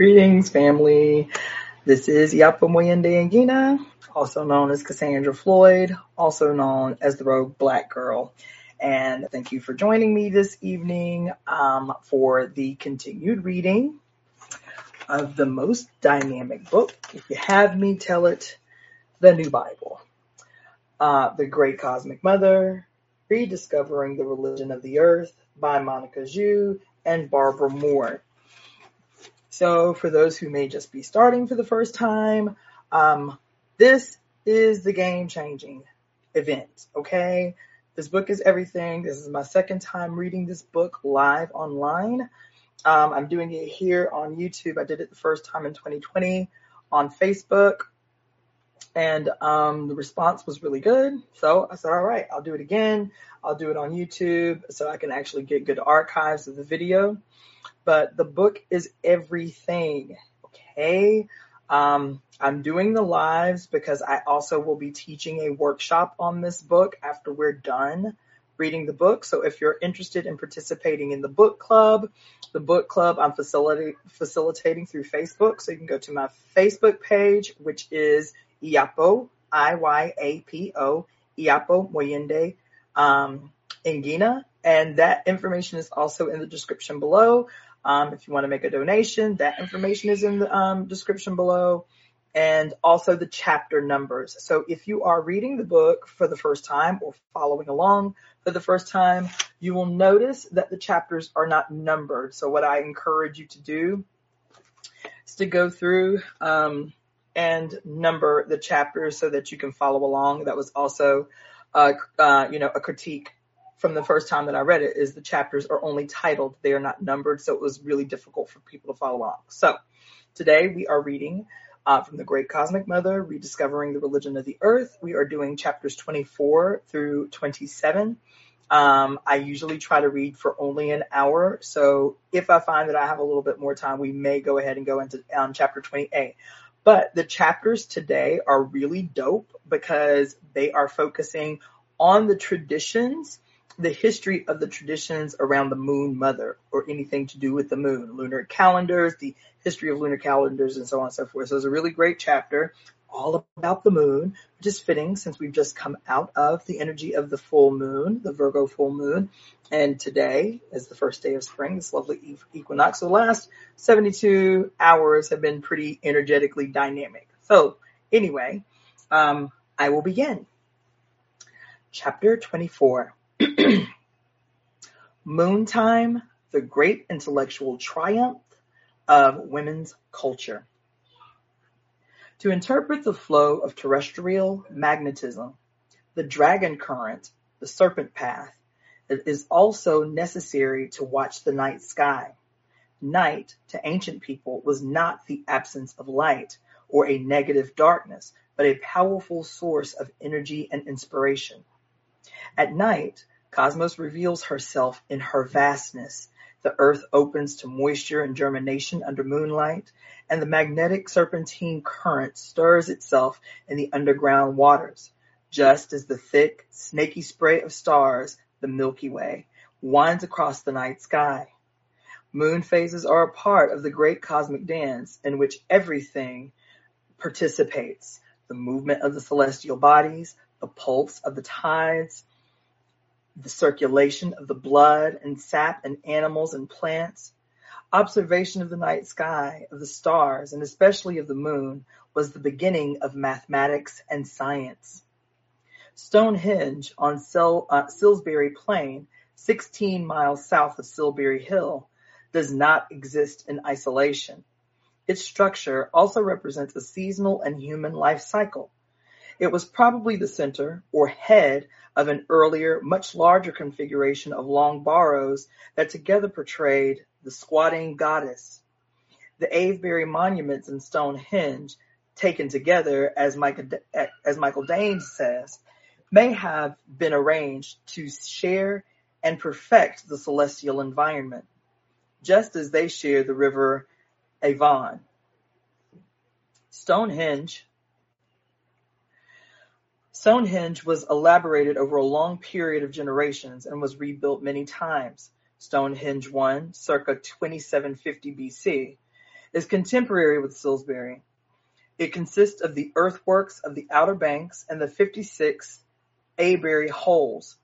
Greetings, family. This is Iyapo Moyende Angina, also known as Cassandra Floyd, also known as the Rogue Black Girl. And thank you for joining me this evening um, for the continued reading of the most dynamic book. If you have me, tell it the New Bible. Uh, the Great Cosmic Mother, Rediscovering the Religion of the Earth by Monica Sjöö and Barbara Mor. So for those who may just be starting for the first time, um, this is the game changing event. Okay. This book is everything. This is my second time reading this book live online. Um, I'm doing it here on YouTube. I did it the first time in 2020 on Facebook and um, the response was really good. So I said, all right, I'll do it again. I'll do it on YouTube so I can actually get good archives of the video but the book is everything. Okay. Um, I'm doing the lives because I also will be teaching a workshop on this book after we're done reading the book. So if you're interested in participating in the book club, the book club I'm facilitating facilitating through Facebook. So you can go to my Facebook page, which is Iyapo, I-Y-A-P-O, Iyapo Moyende, um. And that information is also in the description below. Um, if you want to make a donation, that information is in the um, description below and also the chapter numbers. So if you are reading the book for the first time or following along for the first time, you will notice that the chapters are not numbered. So what I encourage you to do is to go through um, and number the chapters so that you can follow along. That was also, uh, uh, you know, a critique from the first time that I read it is the chapters are only titled, they are not numbered, so it was really difficult for people to follow along. So today we are reading uh, from the Great Cosmic Mother, Rediscovering the Religion of the Earth. We are doing chapters 24 through 27. Um, I usually try to read for only an hour, so if I find that I have a little bit more time, we may go ahead and go into um, chapter 28. But the chapters today are really dope because they are focusing on the traditions the history of the traditions around the moon mother or anything to do with the moon, lunar calendars, the history of lunar calendars and so on and so forth. So it's a really great chapter all about the moon, which is fitting since we've just come out of the energy of the full moon, the Virgo full moon. And today is the first day of spring, this lovely equinox. So the last 72 hours have been pretty energetically dynamic. So anyway, um, I will begin. Chapter 24. Moontime, the great intellectual triumph of women's culture. To interpret the flow of terrestrial magnetism, the dragon current, the serpent path, it is also necessary to watch the night sky. Night, to ancient people, was not the absence of light or a negative darkness, but a powerful source of energy and inspiration. At night, Cosmos reveals herself in her vastness. The earth opens to moisture and germination under moonlight, and the magnetic serpentine current stirs itself in the underground waters, just as the thick, snaky spray of stars, the Milky Way, winds across the night sky. Moon phases are a part of the great cosmic dance in which everything participates. The movement of the celestial bodies, the pulse of the tides, the circulation of the blood and sap in animals and plants. Observation of the night sky, of the stars, and especially of the moon, was the beginning of mathematics and science. Stonehenge on Sil- uh, Salisbury Plain, 16 miles south of Silbury Hill, does not exist in isolation. Its structure also represents a seasonal and human life cycle. It was probably the center, or head, of an earlier, much larger configuration of long barrows that together portrayed the squatting goddess. The Avebury monuments in Stonehenge, taken together, as Michael, as Michael says, may have been arranged to share and perfect the celestial environment, just as they share the river Avon. Stonehenge Stonehenge was elaborated over a long period of generations and was rebuilt many times. Stonehenge I, circa 2750 BC, is contemporary with Salisbury. It consists of the earthworks of the Outer Banks and the 56 Aubrey holes.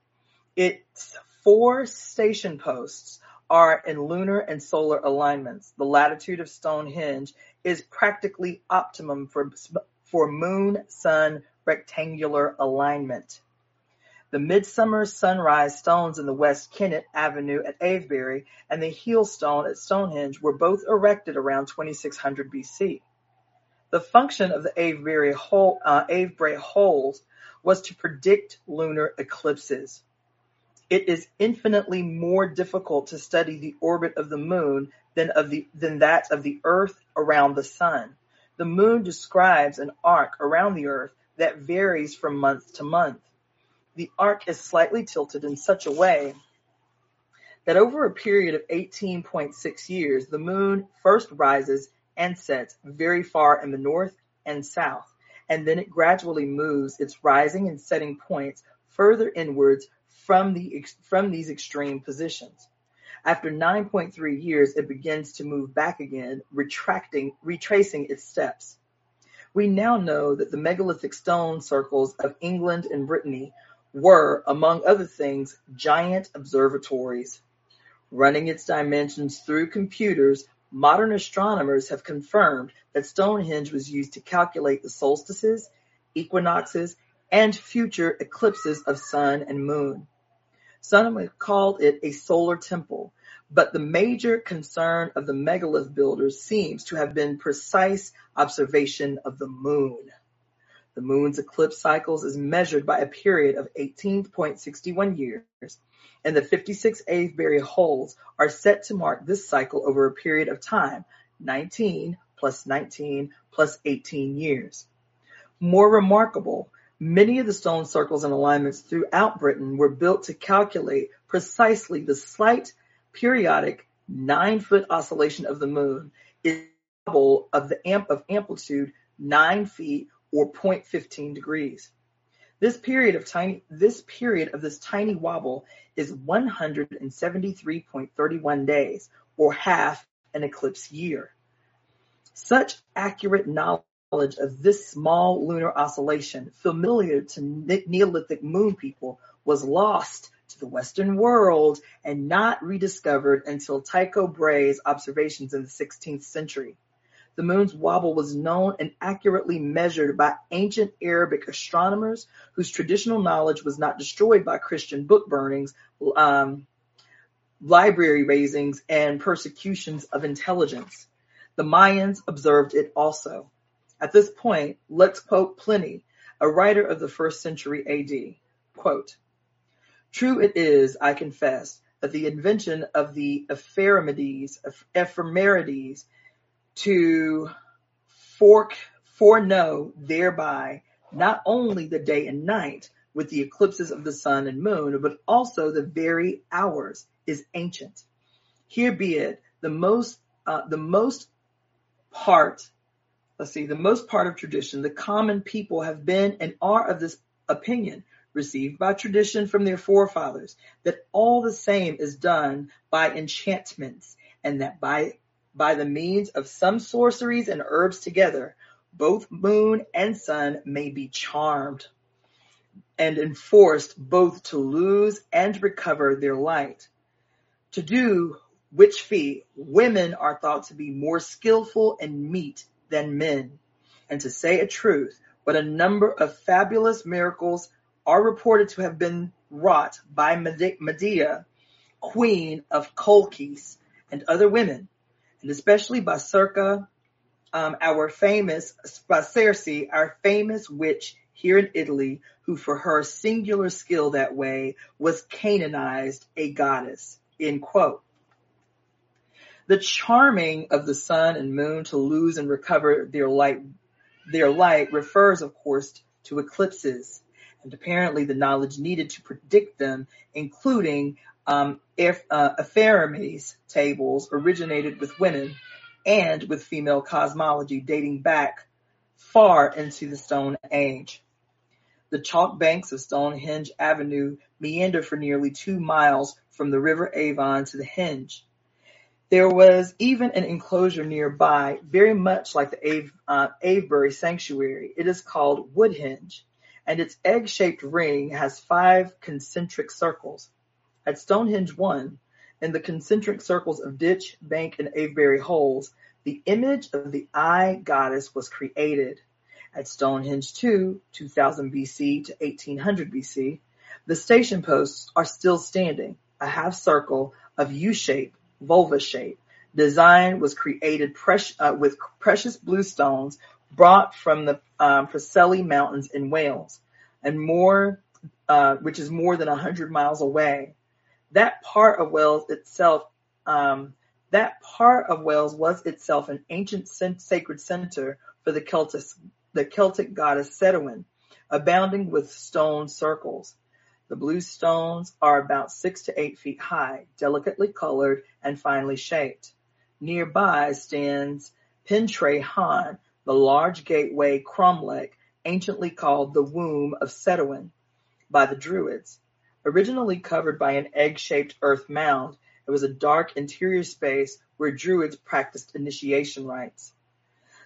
Its four station posts are in lunar and solar alignments. The latitude of Stonehenge is practically optimum for, for moon-sun rectangular alignment. The Midsummer Sunrise stones in the West Kennet Avenue at Avebury and the Heel Stone at Stonehenge were both erected around 2600 BC. The function of the Aubrey, hole, uh, Aubrey holes was to predict lunar eclipses. It is infinitely more difficult to study the orbit of the moon than, of the, than that of the earth around the sun. The moon describes an arc around the earth that varies from month to month. The arc is slightly tilted in such a way that over a period of 18.6 years, the moon first rises and sets very far in the north and south, and then it gradually moves its rising and setting points further inwards from, the, from these extreme positions. After 9.3 years, it begins to move back again, retracting, retracing its steps. We now know that the megalithic stone circles of England and Brittany were, among other things, giant observatories. Running its dimensions through computers, Modern astronomers have confirmed that Stonehenge was used to calculate the solstices, equinoxes, and future eclipses of sun and moon. Some have called it a solar temple, but the major concern of the megalith builders seems to have been precise observation of the moon. The moon's eclipse cycles is measured by a period of 18.61 years and the 56 Aubrey holes are set to mark this cycle over a period of time, 19 plus 19 plus 18 years. More remarkable, many of the stone circles and alignments throughout Britain were built to calculate precisely the slight periodic nine foot oscillation of the moon is double of the amp of amplitude nine feet or 0.15 degrees. This period of tiny this period of this tiny wobble is 173.31 days, or half an eclipse year. Such accurate knowledge of this small lunar oscillation, familiar to Neolithic moon people, was lost to the Western world and not rediscovered until Tycho Brahe's observations in the 16th century. The moon's wobble was known and accurately measured by ancient Arabic astronomers whose traditional knowledge was not destroyed by Christian book burnings, um, library raisings, and persecutions of intelligence. The Mayans observed it also. At this point, let's quote Pliny, a writer of the first century AD. Quote, True it is, I confess, that the invention of the ephemerides, ephemerides to fork foreknow thereby not only the day and night with the eclipses of the sun and moon, but also the very hours is ancient. Here be it, the most, uh, the most part, let's see, the most part of tradition, the common people have been and are of this opinion, received by tradition from their forefathers, that all the same is done by enchantments, and that by by the means of some sorceries and herbs together, both moon and sun may be charmed and enforced both to lose and recover their light. To do which feat women are thought to be more skillful and meet than men. And to say a truth, but a number of fabulous miracles are reported to have been wrought by Medea, queen of Colchis, and other women, and especially by Circa, um, our famous, by Circe, our famous witch here in Italy, who for her singular skill that way was canonized a goddess, end quote. The charming of the sun and moon to lose and recover their light, their light refers, of course, to eclipses and apparently the knowledge needed to predict them, including um, if, uh, tables originated with women and with female cosmology dating back far into the Stone Age. The chalk banks of Stonehenge Avenue meander for nearly two miles from the River Avon to the Henge. There was even an enclosure nearby, very much like the Ave, uh, Avebury Sanctuary. It is called Woodhenge, and its egg-shaped ring has five concentric circles. At Stonehenge 1, in the concentric circles of Ditch, Bank, and Aubrey holes, the image of the eye goddess was created. At Stonehenge 2, 2000 BC to 1800 BC, the station posts are still standing, a half circle of U-shape, vulva shape. Design was created uh, with precious blue stones brought from the um, Preseli Mountains in Wales, and more, uh, which is more than 100 miles away. That part of Wales itself um, that part of Wales was itself an ancient sacred center for the Celtic, the Celtic goddess Ceridwen, abounding with stone circles. The blue stones are about six to eight feet high, delicately colored and finely shaped. Nearby stands Pentre Ifan, the large gateway cromlech anciently called the womb of Ceridwen by the Druids. Originally covered by an egg-shaped earth mound, it was a dark interior space where Druids practiced initiation rites.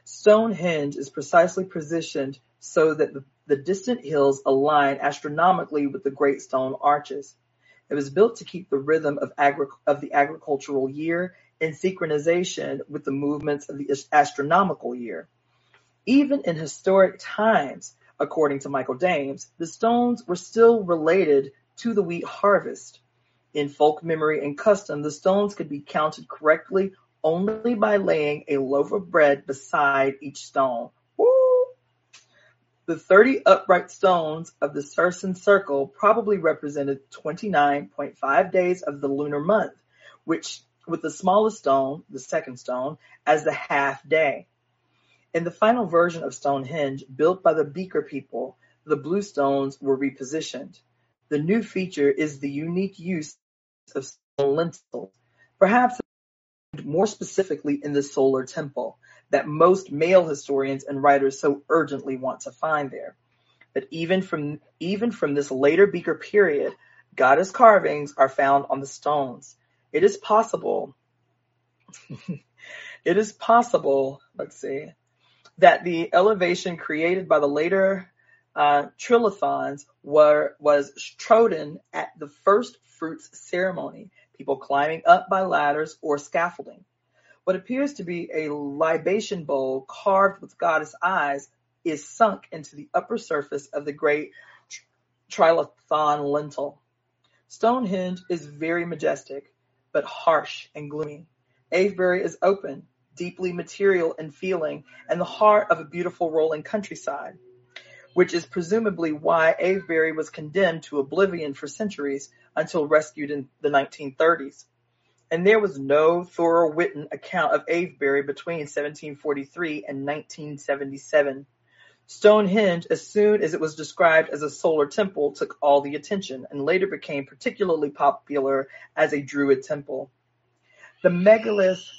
Stonehenge is precisely positioned so that the, the distant hills align astronomically with the Great Stone Arches. It was built to keep the rhythm of, agri- of the agricultural year in synchronization with the movements of the astronomical year. Even in historic times, according to Michael Dames, the stones were still related to the wheat harvest. In folk memory and custom, the stones could be counted correctly only by laying a loaf of bread beside each stone. Woo! The 30 upright stones of the Sarsen circle probably represented 29.5 days of the lunar month, which with the smallest stone, the second stone, as the half day. In the final version of Stonehenge, built by the Beaker people, the blue stones were repositioned. The new feature is the unique use of stone lintels, perhaps more specifically in the Solar Temple, that most male historians and writers so urgently want to find there. But even from even from this later Beaker period, goddess carvings are found on the stones. It is possible it is possible, let's see, that the elevation created by the later uh, trilithons were was trodden at the first fruits ceremony, people climbing up by ladders or scaffolding. What appears to be a libation bowl carved with goddess eyes is sunk into the upper surface of the great trilithon lintel. Stonehenge is very majestic, but harsh and gloomy. Avebury is open, deeply material in feeling, and the heart of a beautiful rolling countryside which is presumably why Avebury was condemned to oblivion for centuries until rescued in the 1930s. And there was no thorough written account of Avebury between 1743 and 1977. Stonehenge, as soon as it was described as a solar temple, took all the attention and later became particularly popular as a Druid temple. The megalith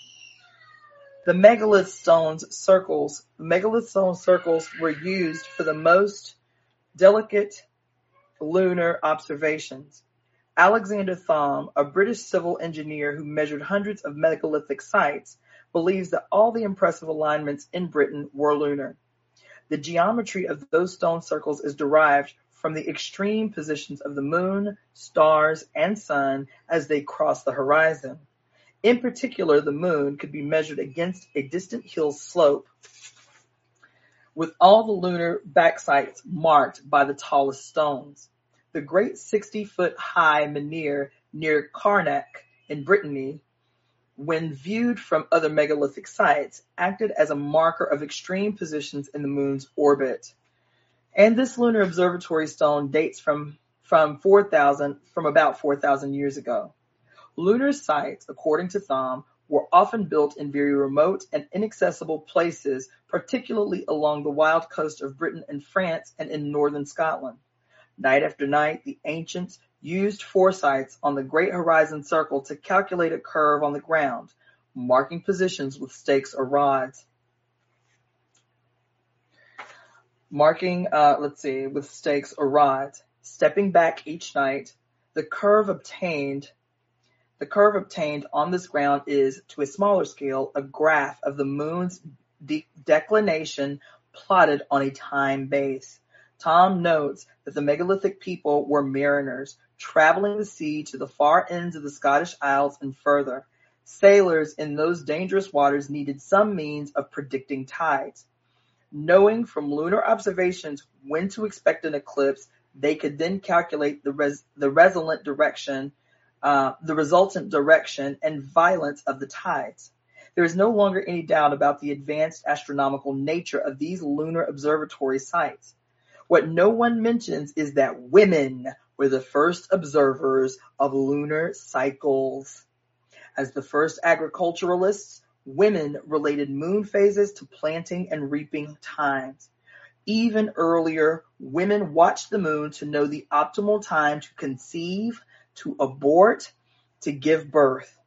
the megalith stones circles megalith stone circles were used for the most delicate lunar observations. Alexander Thom, a British civil engineer who measured hundreds of megalithic sites, believes that all the impressive alignments in Britain were lunar. The geometry of those stone circles is derived from the extreme positions of the moon, stars, and sun as they cross the horizon. In particular, the moon could be measured against a distant hill slope with all the lunar backsites marked by the tallest stones. The great 60-foot high menhir near Carnac in Brittany, when viewed from other megalithic sites, acted as a marker of extreme positions in the moon's orbit. And this lunar observatory stone dates from from 4,000 from about 4,000 years ago. Lunar sites, according to Thom, were often built in very remote and inaccessible places, particularly along the wild coast of Britain and France and in northern Scotland. Night after night, the ancients used foresights on the great horizon circle to calculate a curve on the ground, marking positions with stakes or rods. Marking, uh, let's see, with stakes or rods. Stepping back each night, the curve obtained The curve obtained on this ground is, to a smaller scale, a graph of the moon's de- declination plotted on a time base. Thom notes that the megalithic people were mariners, traveling the sea to the far ends of the Scottish Isles and further. Sailors in those dangerous waters needed some means of predicting tides. Knowing from lunar observations when to expect an eclipse, they could then calculate the, res- the resultant direction, uh, the resultant direction and violence of the tides. There is no longer any doubt about the advanced astronomical nature of these lunar observatory sites. What no one mentions is that women were the first observers of lunar cycles. As the first agriculturalists, women related moon phases to planting and reaping times. Even earlier, women watched the moon to know the optimal time to conceive, to abort, to give birth.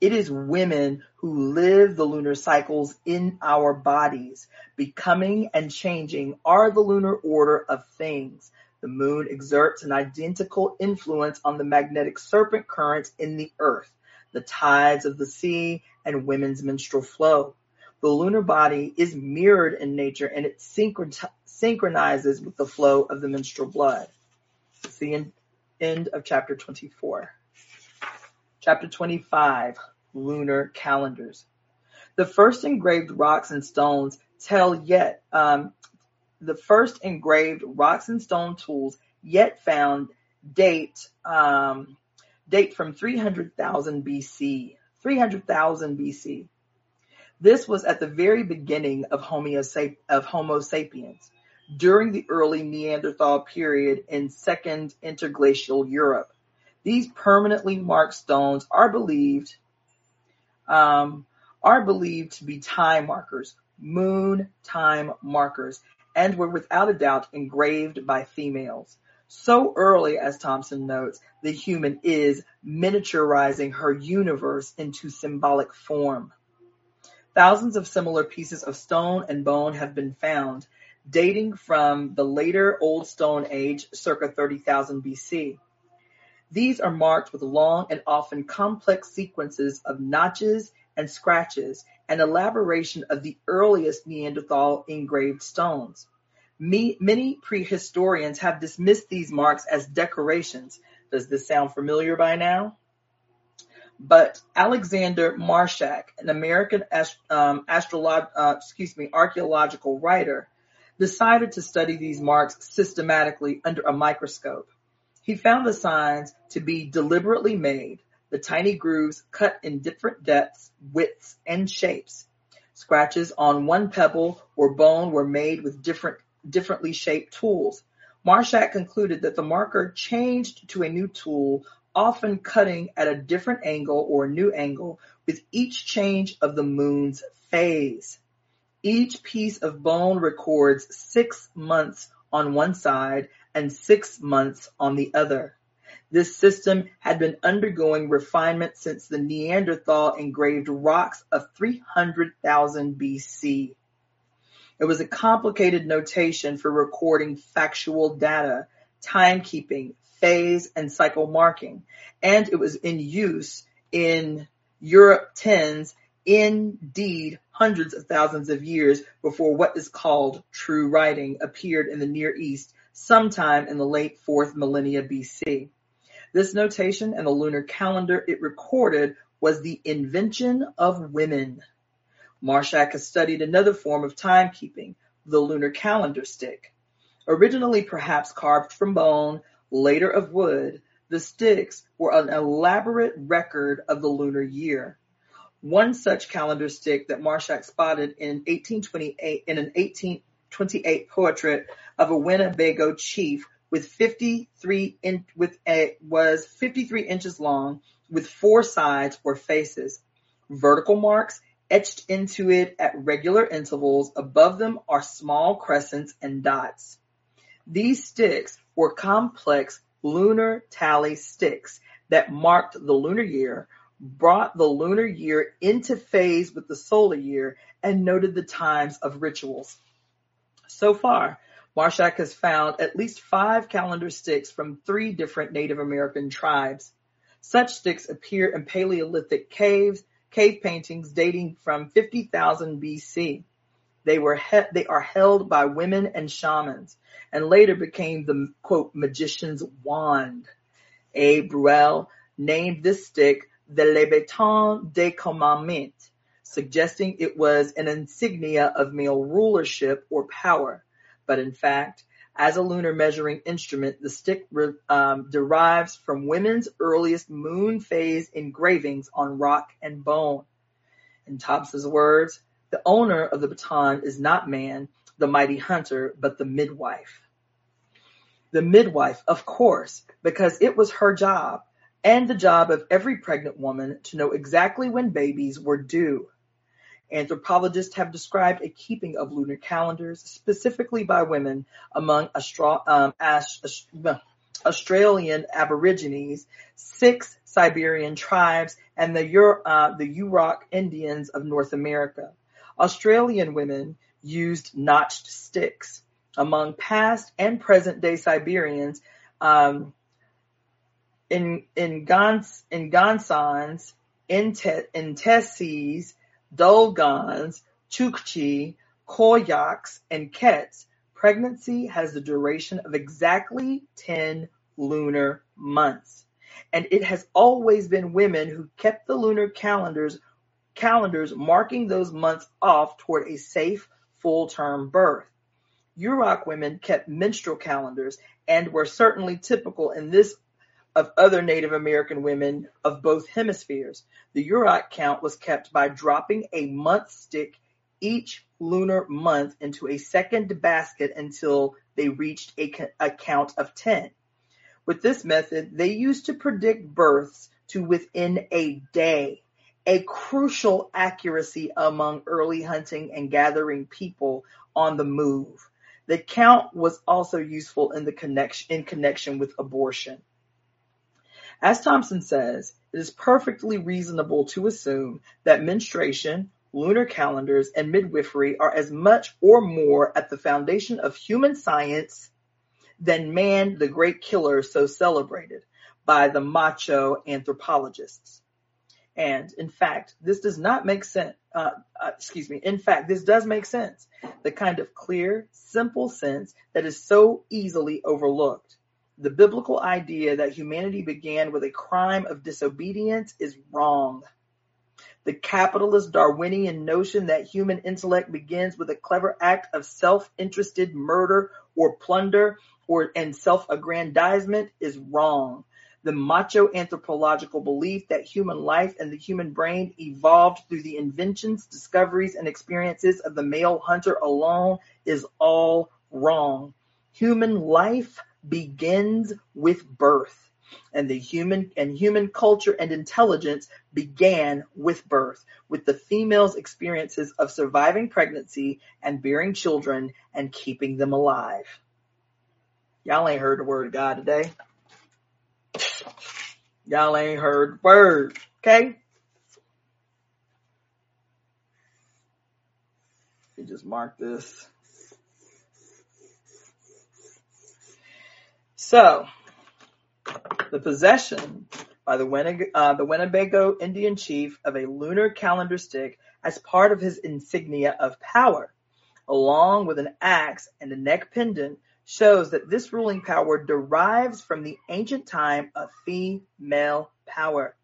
It is women who live the lunar cycles in our bodies. Becoming and changing are the lunar order of things. The moon exerts an identical influence on the magnetic serpent currents in the earth, the tides of the sea, and women's menstrual flow. The lunar body is mirrored in nature and it synchronizes with the flow of the menstrual blood. The end, of chapter 24. Chapter 25 Lunar Calendars. The first engraved rocks and stones tell yet, um, the first engraved rocks and stone tools yet found date, um, date from 300,000 BC. 300,000 BC. This was at the very beginning of Homo sapiens, during the early Neanderthal period in second interglacial Europe. These permanently marked stones are believed um, are believed to be time markers, moon time markers, and were without a doubt engraved by females. So early, as Thompson notes, the human is miniaturizing her universe into symbolic form. Thousands of similar pieces of stone and bone have been found, dating from the later Old Stone Age, circa 30,000 BC. These are marked with long and often complex sequences of notches and scratches, an elaboration of the earliest Neanderthal engraved stones. Me, many prehistorians have dismissed these marks as decorations. Does this sound familiar by now? But Alexander Marshack, an American um, astrolog- uh, excuse me, archaeological writer, decided to study these marks systematically under a microscope. He found the signs to be deliberately made, the tiny grooves cut in different depths, widths, and shapes. Scratches on one pebble or bone were made with different, differently shaped tools. Marshack concluded that the marker changed to a new tool, often cutting at a different angle or a new angle with each change of the moon's phase. Each piece of bone records six months on one side and six months on the other. This system had been undergoing refinement since the Neanderthal engraved rocks of 300,000 BC. It was a complicated notation for recording factual data, timekeeping, phase, and cycle marking, and it was in use in Europe tens, indeed hundreds of thousands of years before what is called true writing appeared in the Near East sometime in the late fourth millennia BC. This notation and the lunar calendar it recorded was the invention of women. Marshack has studied another form of timekeeping, the lunar calendar stick. Originally perhaps carved from bone, later of wood, the sticks were an elaborate record of the lunar year. One such calendar stick that Marshack spotted in 1828 in an 1828 portrait of a Winnebago chief with 53 in, with a, was 53 inches long with four sides or faces. Vertical marks etched into it at regular intervals. Above them are small crescents and dots. These sticks were complex lunar tally sticks that marked the lunar year, brought the lunar year into phase with the solar year, and noted the times of rituals. So far, Marshack has found at least five calendar sticks from three different Native American tribes. Such sticks appear in Paleolithic caves, cave paintings dating from 50,000 BC. They were he- they are held by women and shamans, and later became the quote magician's wand. A. Breuil named this stick the Le Bâton de Commandement, suggesting it was an insignia of male rulership or power. But in fact, as a lunar measuring instrument, the stick um, derives from women's earliest moon phase engravings on rock and bone. In Thompson's words, the owner of the baton is not man, the mighty hunter, but the midwife. The midwife, of course, because it was her job and the job of every pregnant woman to know exactly when babies were due. Anthropologists have described a keeping of lunar calendars, specifically by women among Austra- um, Australian Aborigines, six Siberian tribes, and the, Ur- uh, the Yurok Indians of North America. Australian women used notched sticks. Among past and present day Siberians, um, in in Gons in Gonsans, in, te, in Dolgans, Chukchi, Koryaks, and Kets, pregnancy has the duration of exactly 10 lunar months. And it has always been women who kept the lunar calendars calendars marking those months off toward a safe full-term birth. Yurok women kept menstrual calendars and were certainly typical in this of other Native American women of both hemispheres. The Yurok count was kept by dropping a month stick each lunar month into a second basket until they reached a, a count of 10. With this method, they used to predict births to within a day, a crucial accuracy among early hunting and gathering people on the move. The count was also useful in the connection in connection with abortion. As Thompson says, it is perfectly reasonable to assume that menstruation, lunar calendars, and midwifery are as much or more at the foundation of human science than man the great killer so celebrated by the macho anthropologists. And in fact, this does not make sense. Uh, uh, excuse me. In fact, this does make sense. The kind of clear, simple sense that is so easily overlooked. The biblical idea that humanity began with a crime of disobedience is wrong. The capitalist Darwinian notion that human intellect begins with a clever act of self-interested murder or plunder or and self-aggrandizement is wrong. The macho anthropological belief that human life and the human brain evolved through the inventions, discoveries, and experiences of the male hunter alone is all wrong. Human life begins with birth. And the human and human culture and intelligence began with birth, with the female's experiences of surviving pregnancy and bearing children and keeping them alive. Y'all ain't heard the word of God today. Y'all ain't heard word, okay? Just mark this. So, the possession by the, Winnebago, uh, the Winnebago Indian chief of a lunar calendar stick as part of his insignia of power, along with an axe and a neck pendant, shows that this ruling power derives from the ancient time of female power.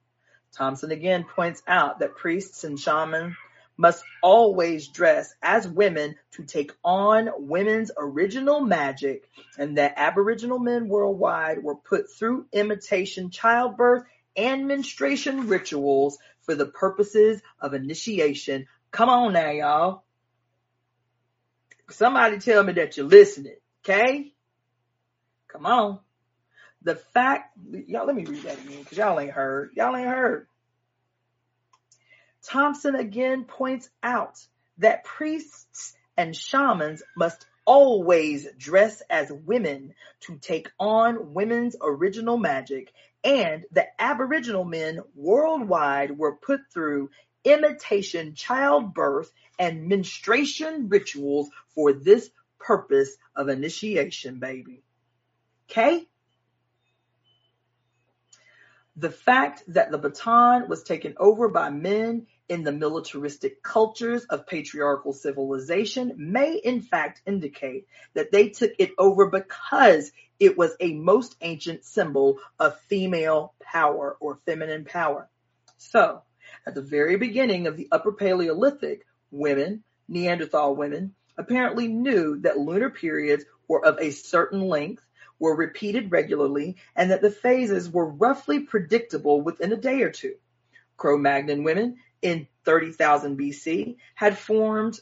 Thompson again points out that priests and shamans must always dress as women to take on women's original magic and that aboriginal men worldwide were put through imitation childbirth and menstruation rituals for the purposes of initiation. Come on now, y'all. Somebody tell me that you're listening, okay? Come on. The fact, y'all, let me read that again because y'all ain't heard. Y'all ain't heard. Thompson again points out that priests and shamans must always dress as women to take on women's original magic and that aboriginal men worldwide were put through imitation childbirth and menstruation rituals for this purpose of initiation, baby. Okay? The fact that the baton was taken over by men in the militaristic cultures of patriarchal civilization may in fact indicate that they took it over because it was a most ancient symbol of female power or feminine power. So, at the very beginning of the Upper Paleolithic, women, Neanderthal women, apparently knew that lunar periods were of a certain length, were repeated regularly, and that the phases were roughly predictable within a day or two. Cro-Magnon women in 30,000 BC had formed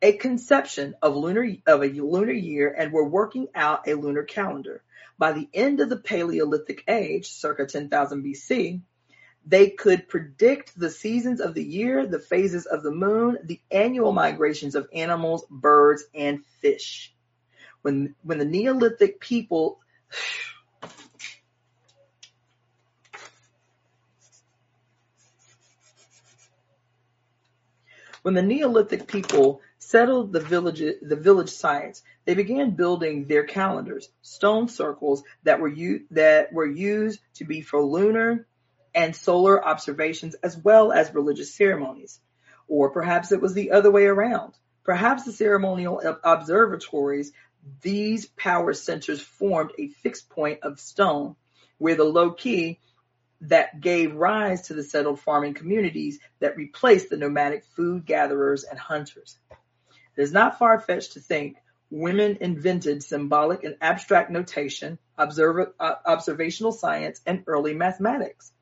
a conception of lunar of a lunar year and were working out a lunar calendar. By the end of the Paleolithic age, circa 10,000 BC, they could predict the seasons of the year, the phases of the moon, the annual migrations of animals, birds, and fish. When when the Neolithic people When the Neolithic people settled the village, the village sites, they began building their calendars, stone circles that were, u- that were used to be for lunar and solar observations as well as religious ceremonies. Or perhaps it was the other way around. Perhaps the ceremonial observatories, these power centers formed a fixed point of stone where the low key that gave rise to the settled farming communities that replaced the nomadic food gatherers and hunters. It is not far-fetched to think women invented symbolic and abstract notation, uh, observational science, and early mathematics.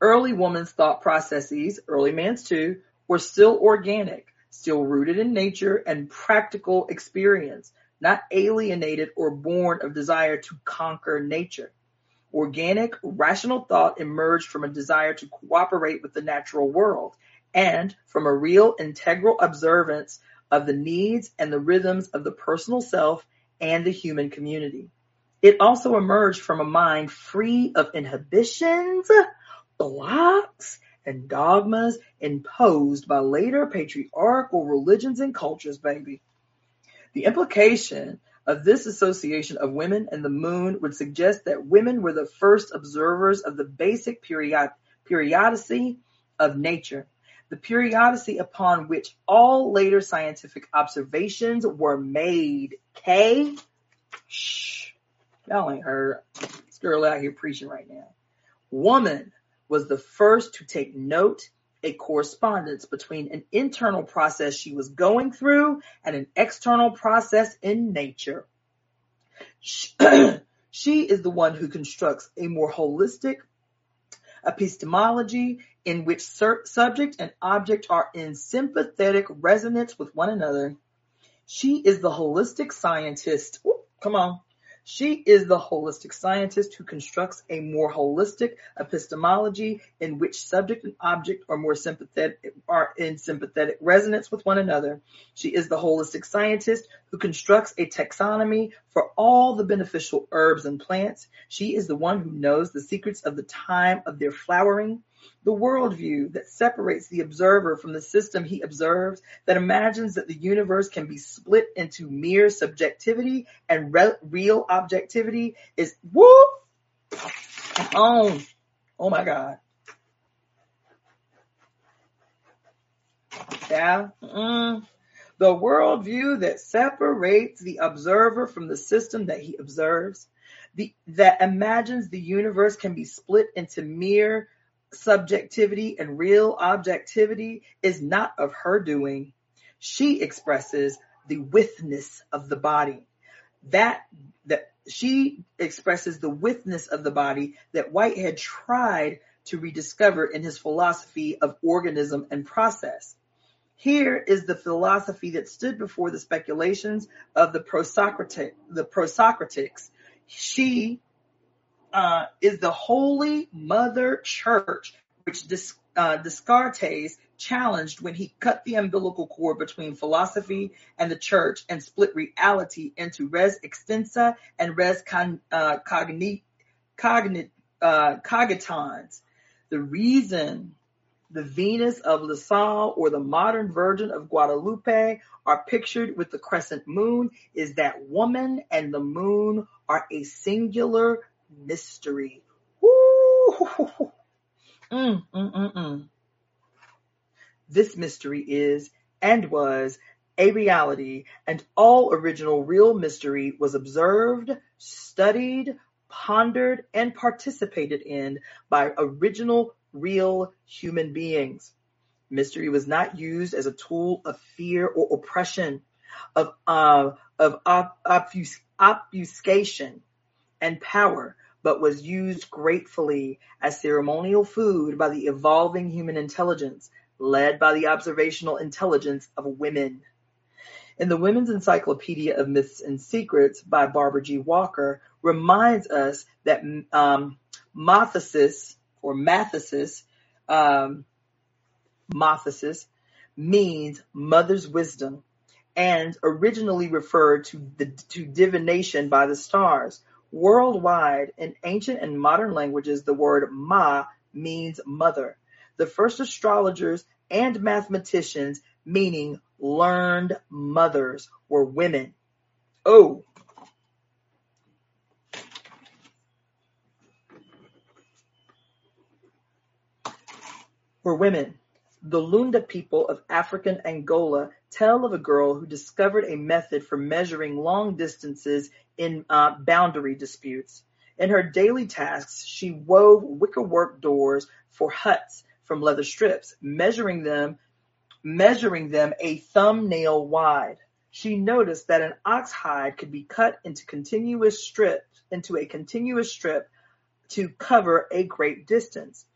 Early women's thought processes, early man's too, were still organic, still rooted in nature and practical experience, not alienated or born of desire to conquer nature. Organic, rational thought emerged from a desire to cooperate with the natural world and from a real integral observance of the needs and the rhythms of the personal self and the human community. It also emerged from a mind free of inhibitions, blocks, and dogmas imposed by later patriarchal religions and cultures, baby. The implication of this association of women and the moon would suggest that women were the first observers of the basic period, periodicity of nature, the periodicity upon which all later scientific observations were made. K? Shh. Y'all ain't heard. This girl out here preaching right now. Woman was the first to take note a correspondence between an internal process she was going through and an external process in nature. She is the one who constructs a more holistic epistemology in which subject and object are in sympathetic resonance with one another. She is the holistic scientist. Ooh, come on. She is the holistic scientist who constructs a more holistic epistemology in which subject and object are more sympathetic, are in sympathetic resonance with one another. She is the holistic scientist who constructs a taxonomy for all the beneficial herbs and plants. She is the one who knows the secrets of the time of their flowering the worldview that separates the observer from the system he observes, that imagines that the universe can be split into mere subjectivity and re- real objectivity is whoop on. Oh my God. Yeah. Mm. The worldview that separates the observer from the system that he observes, the, that imagines the universe can be split into mere subjectivity and real objectivity is not of her doing. She expresses the withness of the body. That that she expresses the withness of the body that Whitehead tried to rediscover in his philosophy of organism and process. Here is the philosophy that stood before the speculations of the prosocratic, the prosocratics. She uh, is the Holy Mother Church, which uh, Descartes challenged when he cut the umbilical cord between philosophy and the church and split reality into res extensa and res con, uh, cognit, uh, cogitans. The reason the Venus of Laussel or the modern Virgin of Guadalupe are pictured with the crescent moon is that woman and the moon are a singular mystery. Woo! mm, mm, mm, mm. This mystery is and was a reality, and all original real mystery was observed, studied, pondered, and participated in by original real human beings. Mystery was not used as a tool of fear or oppression, of, uh, of op- obfus- obfuscation and power, but was used gratefully as ceremonial food by the evolving human intelligence, led by the observational intelligence of women. In the Women's Encyclopedia of Myths and Secrets by Barbara G. Walker reminds us that um, Mathesis or Mathesis um, Mathesis means mother's wisdom and originally referred to the to divination by the stars. Worldwide, in ancient and modern languages, the word Ma means mother. The first astrologers and mathematicians, meaning learned mothers, were women. Oh, were women. The Lunda people of African Angola tell of a girl who discovered a method for measuring long distances in uh, boundary disputes. In her daily tasks, she wove wickerwork doors for huts from leather strips, measuring them, measuring them a thumbnail wide. She noticed that an ox hide could be cut into continuous strips, into a continuous strip to cover a great distance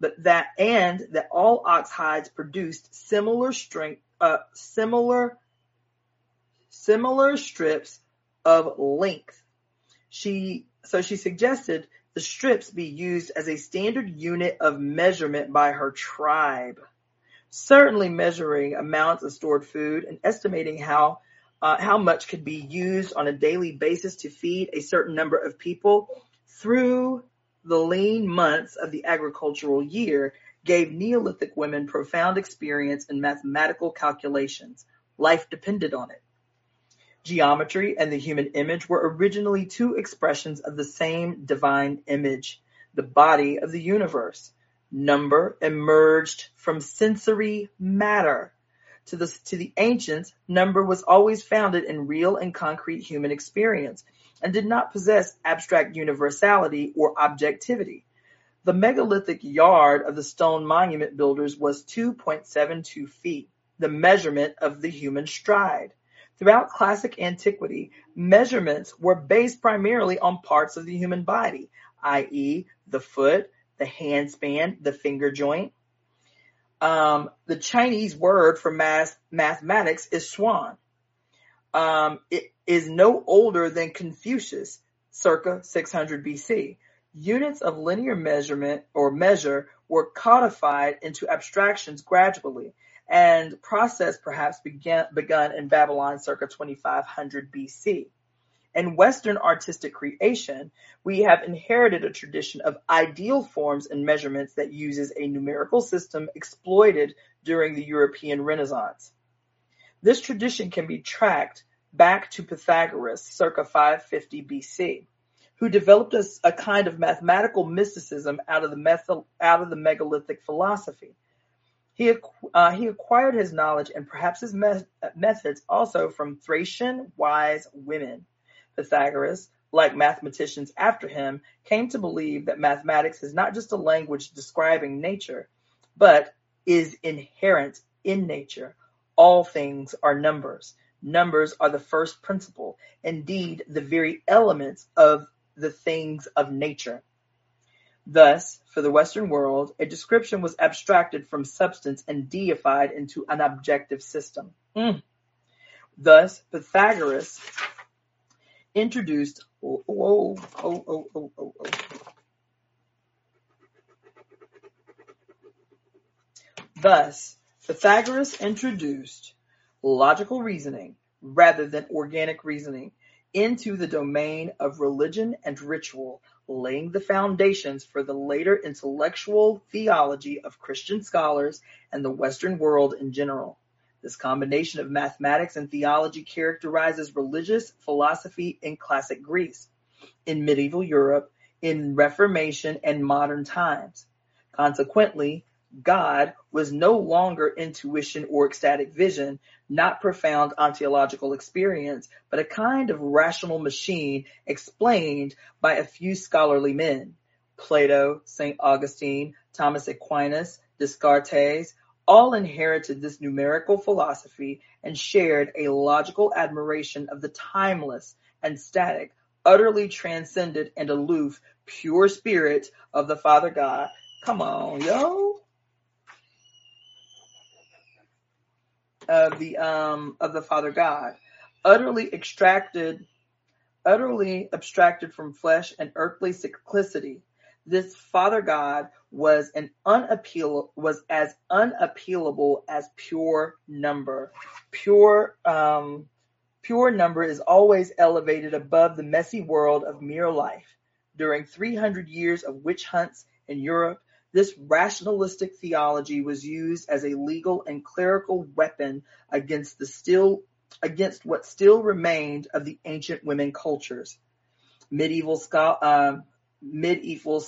but that and that all ox hides produced similar strength, uh, similar similar strips of length. She so she suggested the strips be used as a standard unit of measurement by her tribe. Certainly measuring amounts of stored food and estimating how uh, how much could be used on a daily basis to feed a certain number of people through the lean months of the agricultural year gave Neolithic women profound experience in mathematical calculations. Life depended on it. Geometry and the human image were originally two expressions of the same divine image, the body of the universe. Number emerged from sensory matter. To the, to the ancients, number was always founded in real and concrete human experience and did not possess abstract universality or objectivity. The megalithic yard of the stone monument builders was 2.72 feet, the measurement of the human stride. Throughout classic antiquity, measurements were based primarily on parts of the human body, i.e., the foot, the hand span, the finger joint. Um, the Chinese word for math, mathematics is suan. Um, it, is no older than Confucius, circa 600 BC. Units of linear measurement or measure were codified into abstractions gradually, and process perhaps began, begun in Babylon circa 2500 BC. In Western artistic creation, we have inherited a tradition of ideal forms and measurements that uses a numerical system exploited during the European Renaissance. This tradition can be tracked back to Pythagoras circa 550 BC, who developed a, a kind of mathematical mysticism out of the, out of the megalithic philosophy. He, uh, he acquired his knowledge and perhaps his me- methods also from Thracian wise women. Pythagoras, like mathematicians after him, came to believe that mathematics is not just a language describing nature, but is inherent in nature. All things are numbers. Numbers are the first principle, indeed the very elements of the things of nature. Thus, for the Western world, a description was abstracted from substance and deified into an objective system. Mm. Thus, Pythagoras introduced. Oh, oh, oh. Thus, Pythagoras introduced logical reasoning, rather than organic reasoning, into the domain of religion and ritual, laying the foundations for the later intellectual theology of Christian scholars and the Western world in general. This combination of mathematics and theology characterizes religious philosophy in classic Greece. In medieval Europe, in Reformation and modern times. Consequently, God was no longer intuition or ecstatic vision, not profound ontological experience, but a kind of rational machine explained by a few scholarly men. Plato, St. Augustine, Thomas Aquinas, Descartes, all inherited this numerical philosophy and shared a logical admiration of the timeless and static, utterly transcendent and aloof, pure spirit of the Father God. Come on, yo. Of the um of the Father God, utterly extracted, utterly abstracted from flesh and earthly cyclicity. This Father God was an unappeal was as unappealable as pure number. Pure um, pure number is always elevated above the messy world of mere life. During 300 years of witch hunts in Europe, this rationalistic theology was used as a legal and clerical weapon against the still against what still remained of the ancient women cultures. Medieval uh, medieval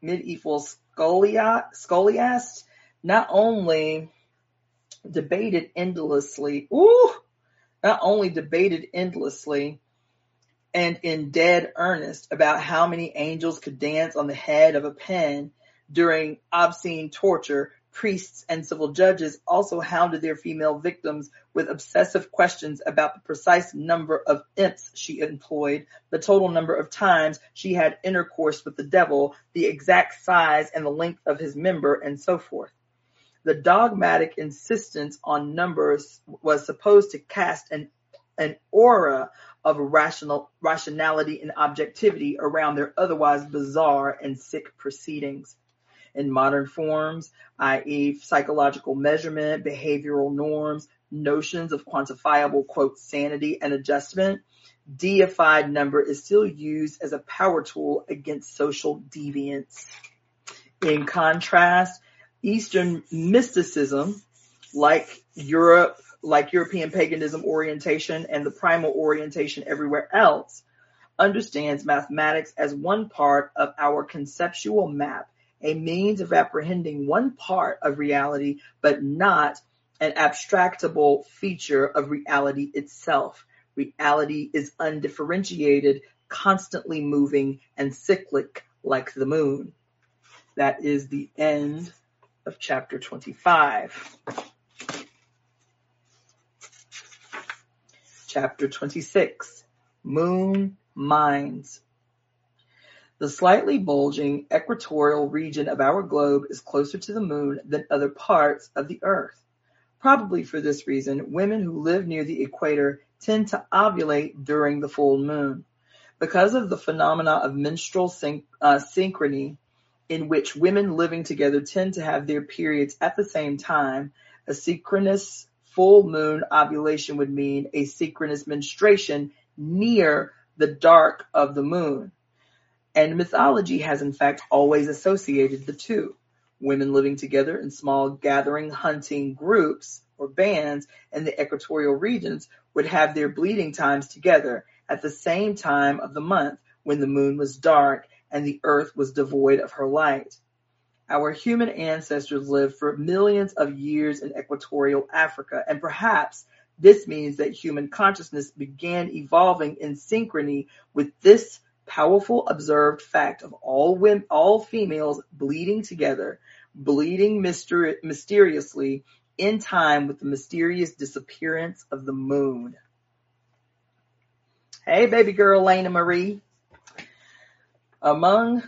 medieval scholiasts not only debated endlessly, ooh, not only debated endlessly and in dead earnest about how many angels could dance on the head of a pin during obscene torture, priests and civil judges also hounded their female victims with obsessive questions about the precise number of imps she employed, the total number of times she had intercourse with the devil, the exact size and the length of his member, and so forth. The dogmatic insistence on numbers was supposed to cast an, an aura of rational, rationality and objectivity around their otherwise bizarre and sick proceedings in modern forms, i.e. psychological measurement, behavioral norms, notions of quantifiable quote sanity and adjustment, deified number is still used as a power tool against social deviance. In contrast, Eastern mysticism, like Europe, like European paganism orientation and the primal orientation everywhere else, understands mathematics as one part of our conceptual map a means of apprehending one part of reality, but not an abstractable feature of reality itself. Reality is undifferentiated, constantly moving, and cyclic like the moon. That is the end of chapter 25. Chapter 26 Moon Minds the slightly bulging equatorial region of our globe is closer to the moon than other parts of the earth. Probably for this reason, women who live near the equator tend to ovulate during the full moon. Because of the phenomena of menstrual syn- uh, synchrony, in which women living together tend to have their periods at the same time, a synchronous full moon ovulation would mean a synchronous menstruation near the dark of the moon. And mythology has in fact always associated the two. Women living together in small gathering hunting groups or bands in the equatorial regions would have their bleeding times together at the same time of the month when the moon was dark and the earth was devoid of her light. Our human ancestors lived for millions of years in equatorial Africa, and perhaps this means that human consciousness began evolving in synchrony with this powerful observed fact of all women, all females bleeding together, bleeding myster- mysteriously in time with the mysterious disappearance of the moon. Hey, baby girl, Lena Marie. Among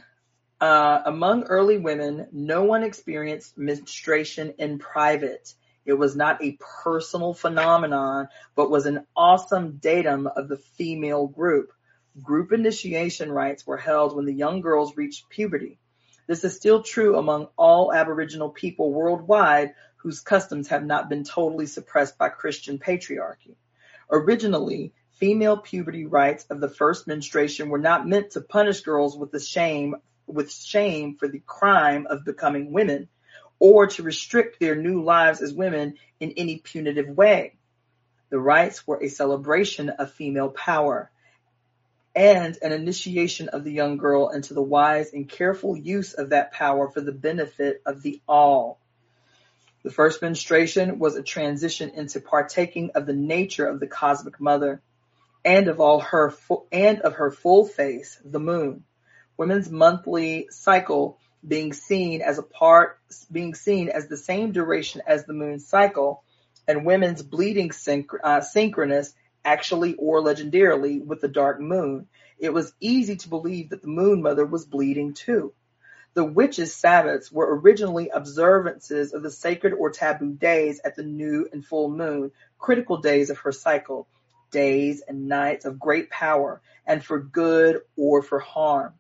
uh, among early women, no one experienced menstruation in private. It was not a personal phenomenon, but was an awesome datum of the female group. Group initiation rites were held when the young girls reached puberty. This is still true among all Aboriginal people worldwide whose customs have not been totally suppressed by Christian patriarchy. Originally, female puberty rites of the first menstruation were not meant to punish girls with the shame with shame for the crime of becoming women or to restrict their new lives as women in any punitive way. The rites were a celebration of female power and an initiation of the young girl into the wise and careful use of that power for the benefit of the all. The first menstruation was a transition into partaking of the nature of the cosmic mother and of all her and of her full face, the moon. Women's monthly cycle being seen as a part being seen as the same duration as the moon cycle and women's bleeding synch- uh, synchronous actually or legendarily with the dark moon. It was easy to believe that the moon mother was bleeding too. The witches' Sabbaths were originally observances of the sacred or taboo days at the new and full moon, critical days of her cycle, days and nights of great power, and for good or for harm.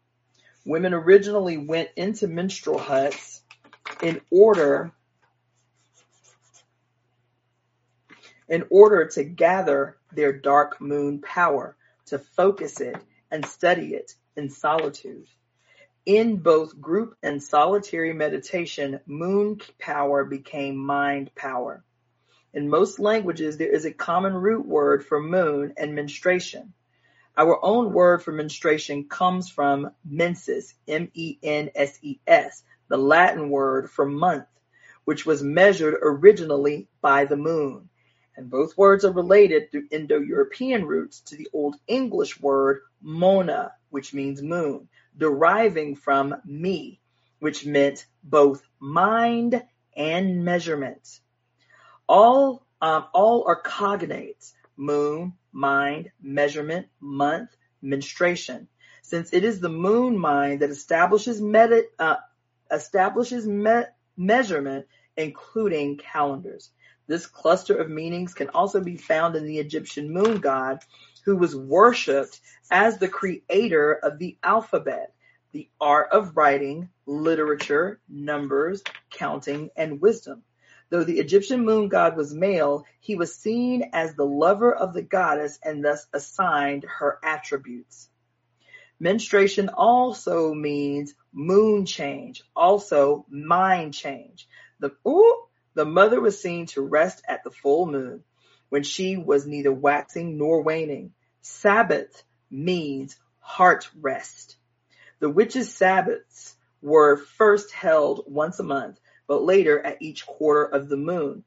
Women originally went into menstrual huts in order in order to gather their dark moon power, to focus it and study it in solitude. In both group and solitary meditation, moon power became mind power. In most languages, there is a common root word for moon and menstruation. Our own word for menstruation comes from menses, M-E-N-S-E-S, the Latin word for month, which was measured originally by the moon. And both words are related through Indo-European roots to the Old English word mona, which means moon, deriving from me, which meant both mind and measurement. All, um, all are cognates, moon, mind, measurement, month, menstruation. Since it is the moon mind that establishes uh, establishes me- measurement, including calendars. This cluster of meanings can also be found in the Egyptian moon god, who was worshipped as the creator of the alphabet, the art of writing, literature, numbers, counting, and wisdom. Though the Egyptian moon god was male, he was seen as the lover of the goddess and thus assigned her attributes. Menstruation also means moon change, also mind change. The, ooh, the mother was seen to rest at the full moon when she was neither waxing nor waning. Sabbath means heart rest. The witches' Sabbaths were first held once a month but later at each quarter of the moon.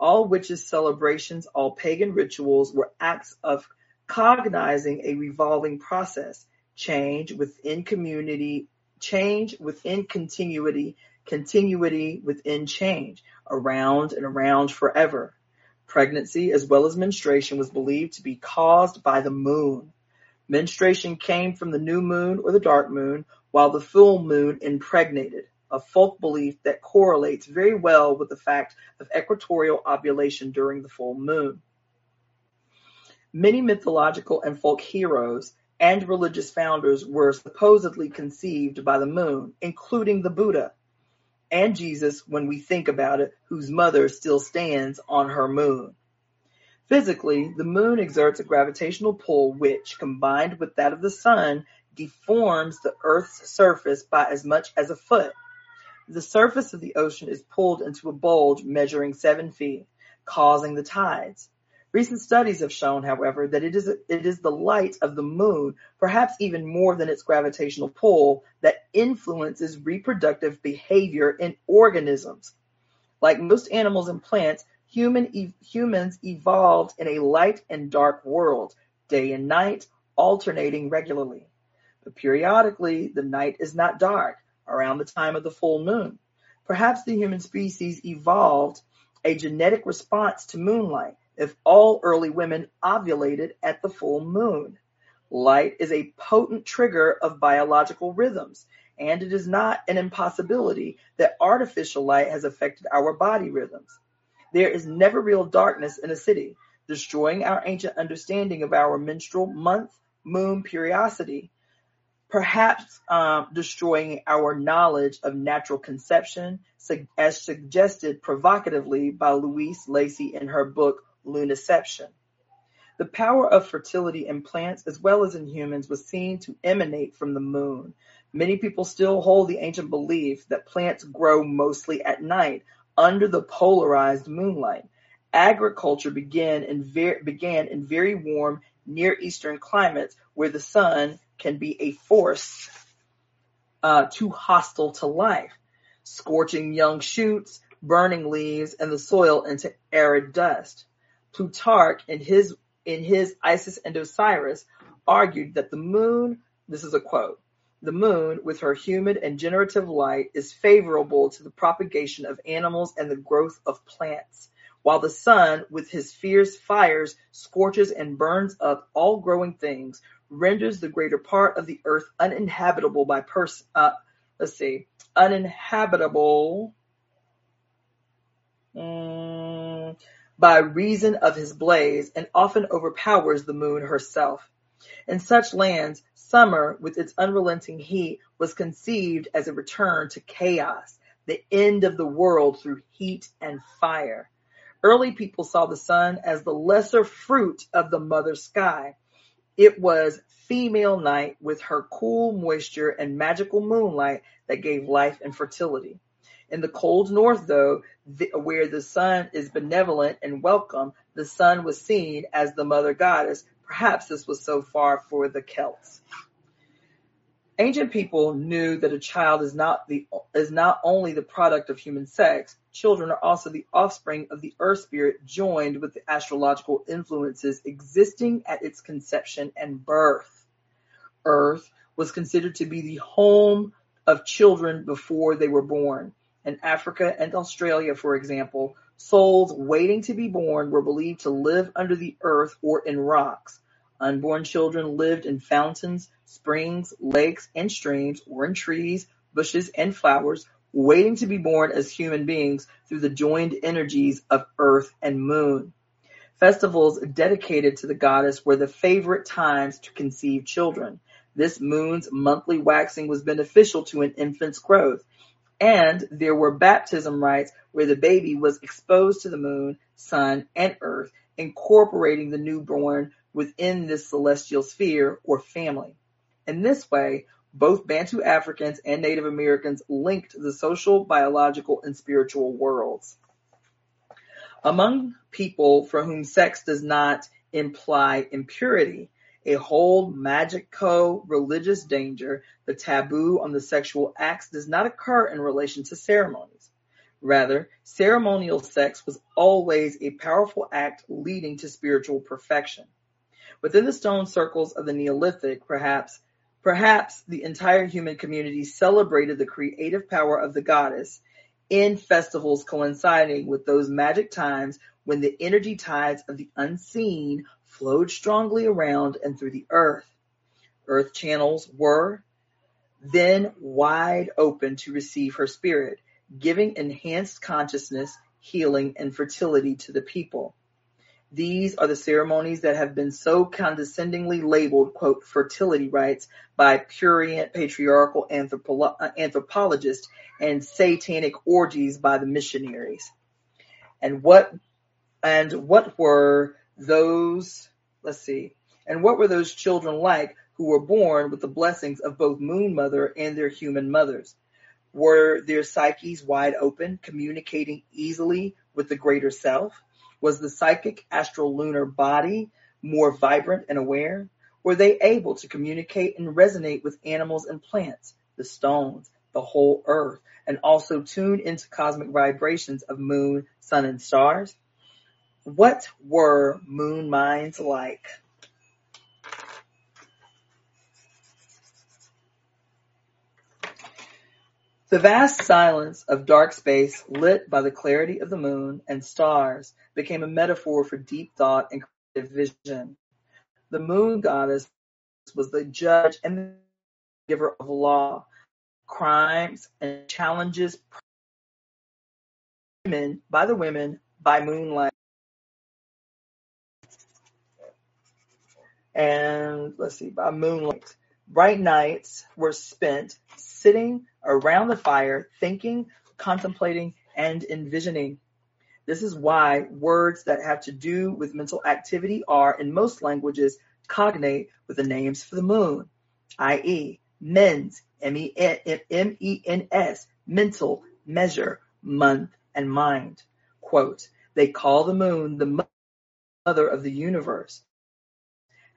All witches' celebrations, all pagan rituals were acts of cognizing a revolving process, change within community, change within continuity, continuity within change, around and around forever. Pregnancy as well as menstruation was believed to be caused by the moon. Menstruation came from the new moon or the dark moon, while the full moon impregnated a folk belief that correlates very well with the fact of equatorial ovulation during the full moon. Many mythological and folk heroes and religious founders were supposedly conceived by the moon, including the Buddha and Jesus, when we think about it, whose mother still stands on her moon. Physically, the moon exerts a gravitational pull which, combined with that of the sun, deforms the Earth's surface by as much as a foot. The surface of the ocean is pulled into a bulge measuring seven feet, causing the tides. Recent studies have shown, however, that it is, it is the light of the moon, perhaps even more than its gravitational pull, that influences reproductive behavior in organisms. Like most animals and plants, human e- humans evolved in a light and dark world, day and night, alternating regularly. But periodically, the night is not dark around the time of the full moon. Perhaps the human species evolved a genetic response to moonlight if all early women ovulated at the full moon. Light is a potent trigger of biological rhythms, and it is not an impossibility that artificial light has affected our body rhythms. There is never real darkness in a city, destroying our ancient understanding of our menstrual month, moon periodicity, perhaps um, destroying our knowledge of natural conception, as suggested provocatively by Louise Lacey in her book Lunaception. The power of fertility in plants as well as in humans was seen to emanate from the moon. Many people still hold the ancient belief that plants grow mostly at night under the polarized moonlight, Agriculture began in, ver- began in very warm Near Eastern climates where the sun can be a force uh, too hostile to life, scorching young shoots, burning leaves and the soil into arid dust. Plutarch, in his in his Isis and Osiris, argued that the moon, this is a quote, the moon, with her humid and generative light, is favorable to the propagation of animals and the growth of plants, while the sun, with his fierce fires, scorches and burns up all growing things, renders the greater part of the earth uninhabitable by pers- uh, let's see, uninhabitable mm, by reason of his blaze, and often overpowers the moon herself. In such lands, summer, with its unrelenting heat, was conceived as a return to chaos, the end of the world through heat and fire. Early people saw the sun as the lesser fruit of the mother sky. It was female night with her cool moisture and magical moonlight that gave life and fertility. In the cold north, though, the, where the sun is benevolent and welcome, the sun was seen as the mother goddess, Perhaps this was so far for the Celts. Ancient people knew that a child is not the is not only the product of human sex, children are also the offspring of the earth spirit joined with the astrological influences existing at its conception and birth. Earth was considered to be the home of children before they were born. In Africa and Australia, for example, Souls waiting to be born were believed to live under the earth or in rocks. Unborn children lived in fountains, springs, lakes, and streams, or in trees, bushes, and flowers, waiting to be born as human beings through the joined energies of earth and moon. Festivals dedicated to the goddess were the favorite times to conceive children. This moon's monthly waxing was beneficial to an infant's growth. And there were baptism rites where the baby was exposed to the moon, sun, and earth, incorporating the newborn within this celestial sphere or family. In this way, both Bantu Africans and Native Americans linked the social, biological, and spiritual worlds. Among people for whom sex does not imply impurity, a whole magico-religious danger, the taboo on the sexual acts does not occur in relation to ceremonies. Rather, ceremonial sex was always a powerful act leading to spiritual perfection. Within the stone circles of the Neolithic, perhaps, perhaps the entire human community celebrated the creative power of the goddess in festivals coinciding with those magic times when the energy tides of the unseen flowed strongly around and through the earth. Earth channels were then wide open to receive her spirit, giving enhanced consciousness, healing, and fertility to the people. These are the ceremonies that have been so condescendingly labeled, quote, fertility rites by prurient patriarchal uh, anthropologists and satanic orgies by the missionaries. And what, and what were those, let's see, and what were those children like who were born with the blessings of both Moon Mother and their human mothers? Were their psyches wide open, communicating easily with the greater self? Was the psychic astral lunar body more vibrant and aware? Were they able to communicate and resonate with animals and plants, the stones, the whole earth, and also tune into cosmic vibrations of moon, sun, and stars? What were moon minds like? The vast silence of dark space lit by the clarity of the moon and stars became a metaphor for deep thought and creative vision. The moon goddess was the judge and giver of law, crimes, and challenges by the women by moonlight. And let's see, by moonlight. Bright nights were spent sitting around the fire, thinking, contemplating, and envisioning. This is why words that have to do with mental activity are, in most languages, cognate with the names for the moon, i.e., mens, M-E-N-S, mental, measure, month, and mind. Quote, They call the moon the mother of the universe,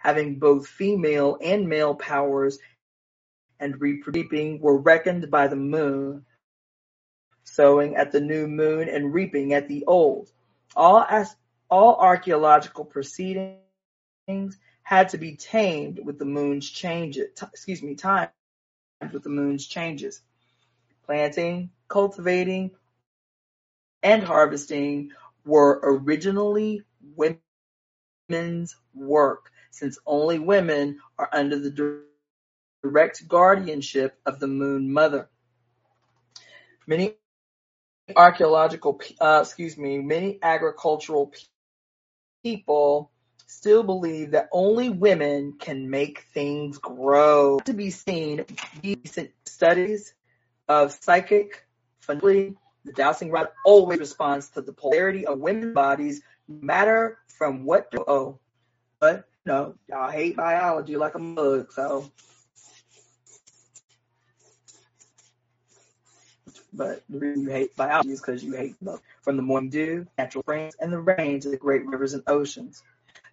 having both female and male powers and reaping were reckoned by the moon, sowing at the new moon and reaping at the old. All, as, all archaeological proceedings had to be tamed with the moon's changes, t- excuse me, timed with the moon's changes. Planting, cultivating, and harvesting were originally women's work, since only women are under the direct guardianship of the Moon Mother. Many archaeological, uh, excuse me, many agricultural people still believe that only women can make things grow. To be seen, recent studies of psychic phenomena, the dowsing rod always responds to the polarity of women's bodies, matter from what oh, but no, y'all hate biology like a mug, so but the reason you hate biology is because you hate them from the morning dew, natural springs, and the rain to the great rivers and oceans.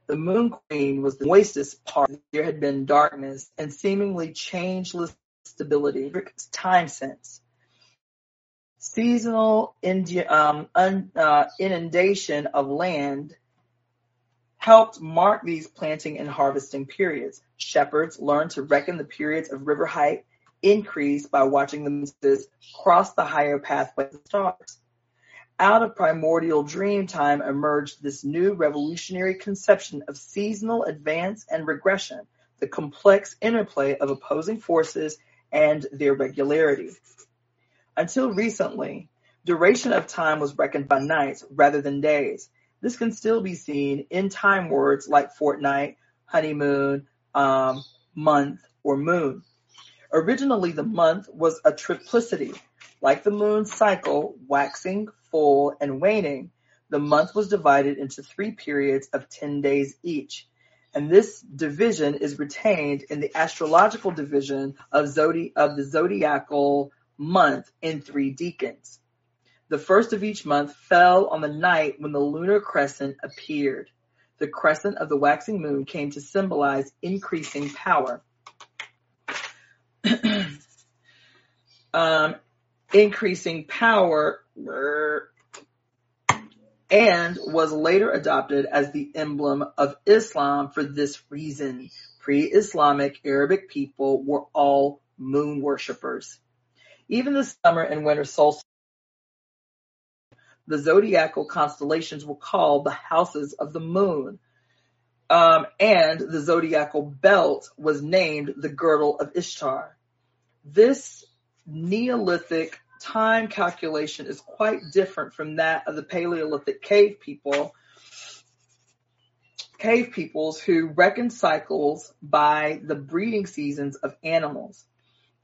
The moon queen was the moistest part. There had been darkness and seemingly changeless stability, time sense. Seasonal um, uh, inundation of land helped mark these planting and harvesting periods. Shepherds learned to reckon the periods of river height increased by watching the misses cross the higher pathway of the stars. Out of primordial dream time emerged this new revolutionary conception of seasonal advance and regression, the complex interplay of opposing forces and their regularity. Until recently, duration of time was reckoned by nights rather than days. This can still be seen in time words like fortnight, honeymoon, um, month, or moon. Originally the month was a triplicity, like the moon's cycle, waxing, full, and waning. The month was divided into three periods of 10 days each. And this division is retained in the astrological division of, zodi- of the zodiacal month in three decans. The first of each month fell on the night when the lunar crescent appeared. The crescent of the waxing moon came to symbolize increasing power. um, increasing power and was later adopted as the emblem of Islam for this reason. Pre-Islamic Arabic people were all moon worshippers. Even the summer and winter solstice, the zodiacal constellations were called the houses of the moon. Um, and the zodiacal belt was named the girdle of Ishtar. This Neolithic time calculation is quite different from that of the Paleolithic cave people, cave peoples who reckon cycles by the breeding seasons of animals.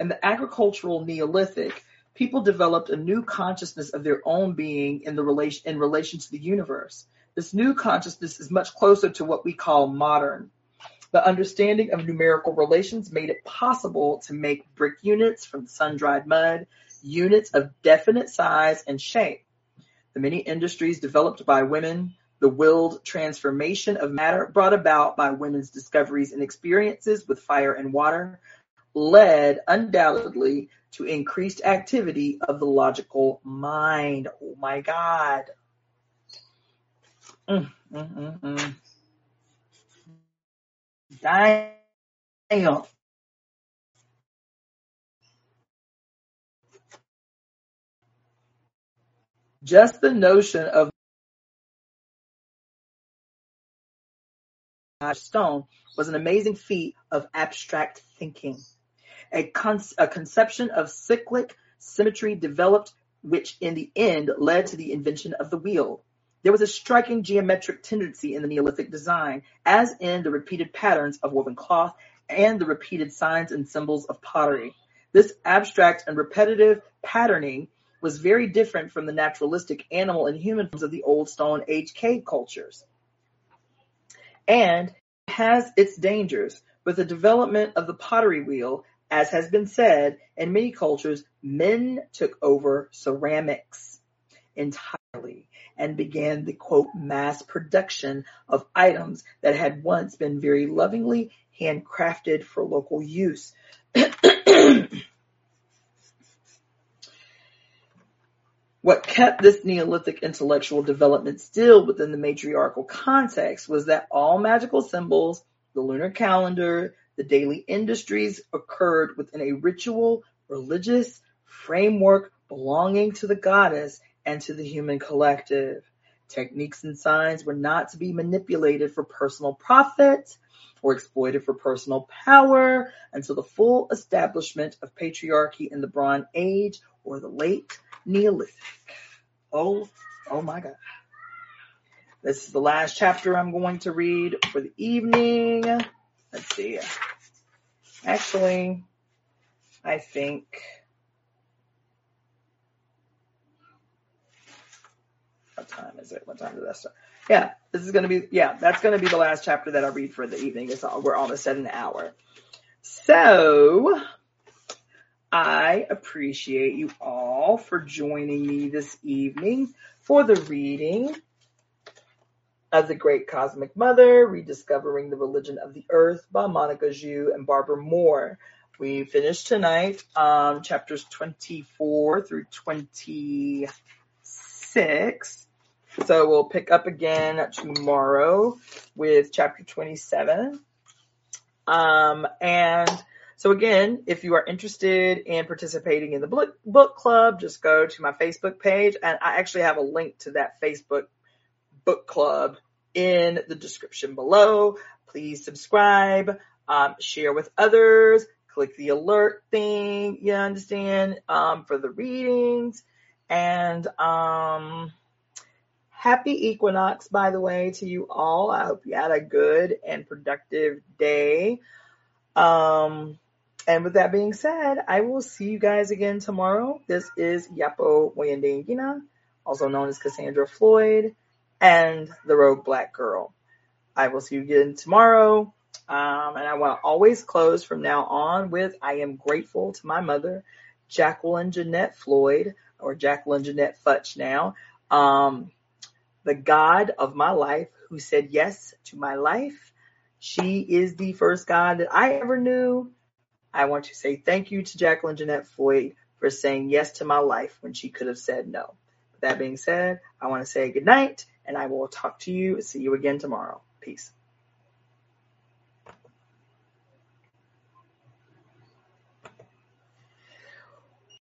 In the agricultural Neolithic, people developed a new consciousness of their own being in the relation in relation to the universe. This new consciousness is much closer to what we call modern. The understanding of numerical relations made it possible to make brick units from sun-dried mud, units of definite size and shape. The many industries developed by women, the willed transformation of matter brought about by women's discoveries and experiences with fire and water, led undoubtedly to increased activity of the logical mind. Oh my God. Mm, mm, mm, mm. Damn. Just the notion of stone was an amazing feat of abstract thinking. A, con- a conception of cyclic symmetry developed, which in the end led to the invention of the wheel. There was a striking geometric tendency in the Neolithic design, as in the repeated patterns of woven cloth and the repeated signs and symbols of pottery. This abstract and repetitive patterning was very different from the naturalistic animal and human forms of the old Stone Age cave cultures. And has its dangers. With the development of the pottery wheel, as has been said, in many cultures, men took over ceramics. entirely and began the quote mass production of items that had once been very lovingly handcrafted for local use. What kept this Neolithic intellectual development still within the matriarchal context was that all magical symbols, the lunar calendar, the daily industries occurred within a ritual, religious framework belonging to the goddess and to the human collective. Techniques and signs were not to be manipulated for personal profit or exploited for personal power until the full establishment of patriarchy in the Bronze Age or the late Neolithic. Oh, oh my God. This is the last chapter I'm going to read for the evening. Let's see. Actually, I think what time is it? What time did that start? Yeah, this is gonna be yeah, that's gonna be the last chapter that I read for the evening. It's all, we're almost at an hour. So I appreciate you all for joining me this evening for the reading of The Great Cosmic Mother, Rediscovering the Religion of the Earth by Monica Sjöö and Barbara Mor. We finished tonight um, chapters 24 through 26. So we'll pick up again tomorrow with chapter 27. Um, and so again, if you are interested in participating in the book, book club, just go to my Facebook page and I actually have a link to that Facebook book club in the description below. Please subscribe, um, share with others, click the alert thing, you understand, um, for the readings and, um, happy equinox, by the way, to you all. I hope you had a good and productive day. Um, and with that being said, I will see you guys again tomorrow. This is Iyapo Moyendengina, also known as Cassandra Floyd, and the Rogue Black Girl. I will see you again tomorrow. Um, and I want to always close from now on with I am grateful to my mother, Jacqueline Jeanette Floyd, or Jacqueline Jeanette Futch now, um, the God of my life who said yes to my life. She is the first God that I ever knew I want to say thank you to Jacqueline Jeanette Floyd for saying yes to my life when she could have said no. With that being said, I want to say good night and I will talk to you, see you again tomorrow. Peace.